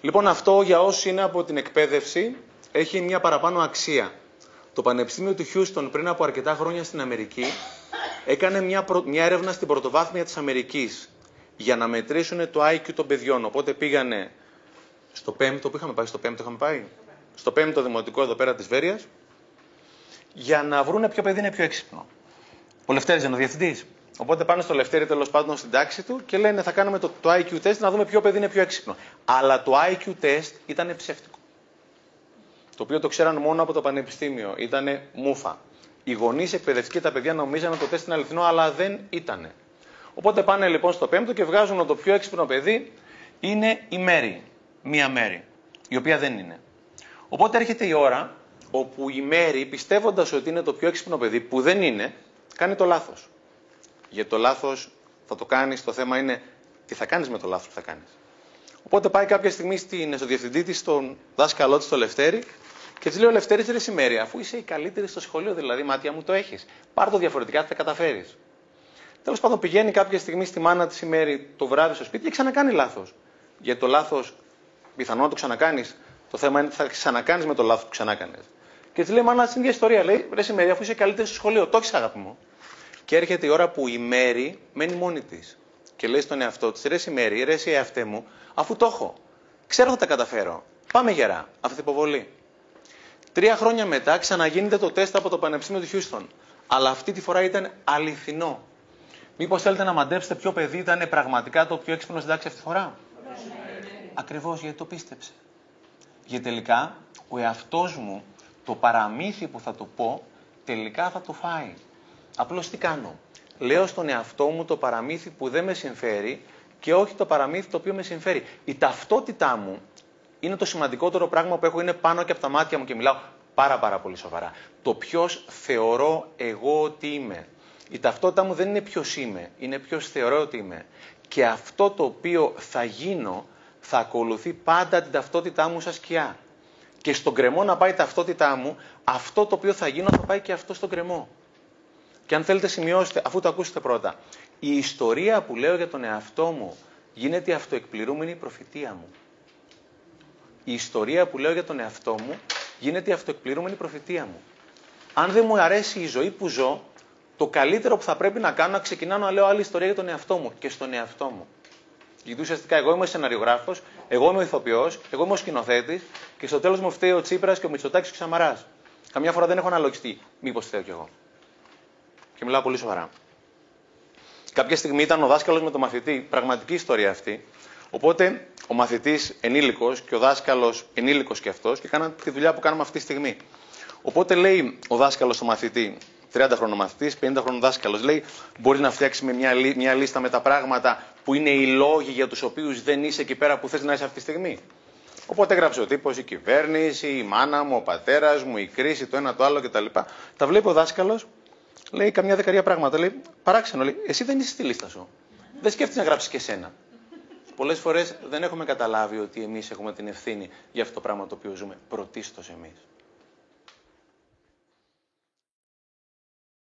Λοιπόν, αυτό για όσου είναι από την εκπαίδευση έχει μια παραπάνω αξία. Το Πανεπιστήμιο του Χιούστον πριν από αρκετά χρόνια στην Αμερική έκανε μια, μια έρευνα στην πρωτοβάθμια της Αμερικής για να μετρήσουν το IQ των παιδιών. Οπότε πήγανε στο πέμπτο, που είχαμε πάει, στο πέμπτο είχαμε πάει, στο πέμπτο δημοτικό εδώ πέρα της Βέρειας, για να βρούνε ποιο παιδί είναι πιο έξυπνο. Ο Λευτέρης είναι ο διευθυντής. Οπότε πάνε στο Λευτέρη τέλος πάντων στην τάξη του και λένε θα κάνουμε το, το IQ test να δούμε ποιο παιδί είναι πιο έξυπνο. Αλλά το IQ test ήταν ψεύτικο. Το οποίο το ξέραν μόνο από το πανεπιστήμιο. Ήταν μούφα. Οι γονείς εκπαιδευτικοί τα παιδιά νομίζαν ότι το τεστ είναι αληθινό, αλλά δεν ήταν. Οπότε πάνε λοιπόν στο πέμπτο και βγάζουν ότι το πιο έξυπνο παιδί είναι η Μέρη. Μία Μέρη. Η οποία δεν είναι. Οπότε έρχεται η ώρα όπου η Μέρη, πιστεύοντας ότι είναι το πιο έξυπνο παιδί, που δεν είναι, κάνει το λάθος. Γιατί το λάθος θα το κάνεις, το θέμα είναι τι θα κάνεις με το λάθος που θα κάνεις. Οπότε πάει κάποια στιγμή στην, στο διευθυντή της, στον δάσκαλό της, το Λευτέρη, και της λέει ο Λευτέρης ρε Σημέρη, αφού είσαι η καλύτερη στο σχολείο, δηλαδή μάτια μου το έχεις. Πάρ το διαφορετικά, θα τα καταφέρεις. Τέλος πάντων, πηγαίνει κάποια στιγμή στη μάνα της ημέρη το βράδυ στο σπίτι και ξανακάνει λάθος. Γιατί το λάθος, πιθανόν να το ξανακάνεις, το θέμα είναι ότι θα ξανακάνεις με το λάθος που ξανάκανες. Και της λέει, Μάνα, στην ίδια ιστορία. Λέει, Ρε Σημέρη, αφού είσαι καλύτερη στο σχολείο, το έχεις αγάπη μου. Και έρχεται η ώρα που η Μέρη μένει μόνη της. Και λέει στον εαυτό της, Ρε Σημέρη, ρε εσύ εαυτέ μου, αφού το έχω. Ξέρω θα τα καταφέρω. Πάμε γερά. Αυτή την υποβολή. Τρία χρόνια μετά ξαναγίνεται το τεστ από το Πανεπιστήμιο του Χιούστον. Αλλά αυτή τη φορά ήταν αληθινό. Μήπως θέλετε να μαντέψετε ποιο παιδί ήταν πραγματικά το πιο έξυπνο στην τάξη αυτή τη φορά; Ακριβώς γιατί το πίστεψε. Γιατί τελικά ο εαυτός μου το παραμύθι που θα το πω τελικά θα το φάει. Απλώς τι κάνω. Λέω στον εαυτό μου το παραμύθι που δεν με συμφέρει και όχι το παραμύθι το οποίο με συμφέρει. Η ταυτότητά μου είναι το σημαντικότερο πράγμα που έχω, είναι πάνω και από τα μάτια μου και μιλάω πάρα πάρα πολύ σοβαρά. Το ποιος θεωρώ εγώ ότι είμαι. Η ταυτότητά μου δεν είναι ποιος είμαι, είναι ποιος θεωρώ ότι είμαι. Και αυτό το οποίο θα γίνω θα ακολουθεί πάντα την ταυτότητά μου σαν σκιά. Και στον κρεμό να πάει η ταυτότητά μου, αυτό το οποίο θα γίνω θα πάει και αυτό στον κρεμό. Και αν θέλετε σημειώστε, αφού το ακούσετε πρώτα, η ιστορία που λέω για τον εαυτό μου γίνεται η αυτοεκπληρούμενη προφητεία μου η ιστορία που λέω για τον εαυτό μου γίνεται η αυτοεκπληρούμενη προφητεία μου. Αν δεν μου αρέσει η ζωή που ζω, το καλύτερο που θα πρέπει να κάνω είναι να ξεκινάω να λέω άλλη ιστορία για τον εαυτό μου και στον εαυτό μου. Γιατί ουσιαστικά εγώ είμαι σεναριογράφος, εγώ είμαι ο ηθοποιός, εγώ είμαι ο σκηνοθέτης και στο τέλος μου φταίει ο Τσίπρας και ο Μητσοτάκης και ο Ξαμαρά. Καμιά φορά δεν έχω αναλογιστεί. Μήπως φταίω κι εγώ. Και μιλάω πολύ σοβαρά. Κάποια στιγμή ήταν ο δάσκαλος με τον μαθητή, πραγματική ιστορία αυτή, Οπότε ο μαθητής ενήλικος και ο δάσκαλος ενήλικος και αυτός και κάναν τη δουλειά που κάνουμε αυτή τη στιγμή. Οπότε λέει ο δάσκαλος στο μαθητή, 30 χρονών μαθητής, 50 χρονών δάσκαλος, λέει: Μπορεί να φτιάξεις μια, μια λίστα με τα πράγματα που είναι οι λόγοι για τους οποίους δεν είσαι εκεί πέρα που θες να είσαι αυτή τη στιγμή. Οπότε έγραψε ο τύπος η κυβέρνηση, η μάνα μου, ο πατέρας μου, η κρίση, το ένα το άλλο κτλ. Τα βλέπει ο δάσκαλος, λέει καμιά δεκαριά πράγματα. Λέει: Παράξενο, λέει: Εσύ δεν είσαι στη λίστα σου. Δεν σκέφτεσαι να γράψεις και εσένα. Πολλές φορές δεν έχουμε καταλάβει ότι εμείς έχουμε την ευθύνη για αυτό το πράγμα το οποίο ζούμε πρωτίστως εμείς.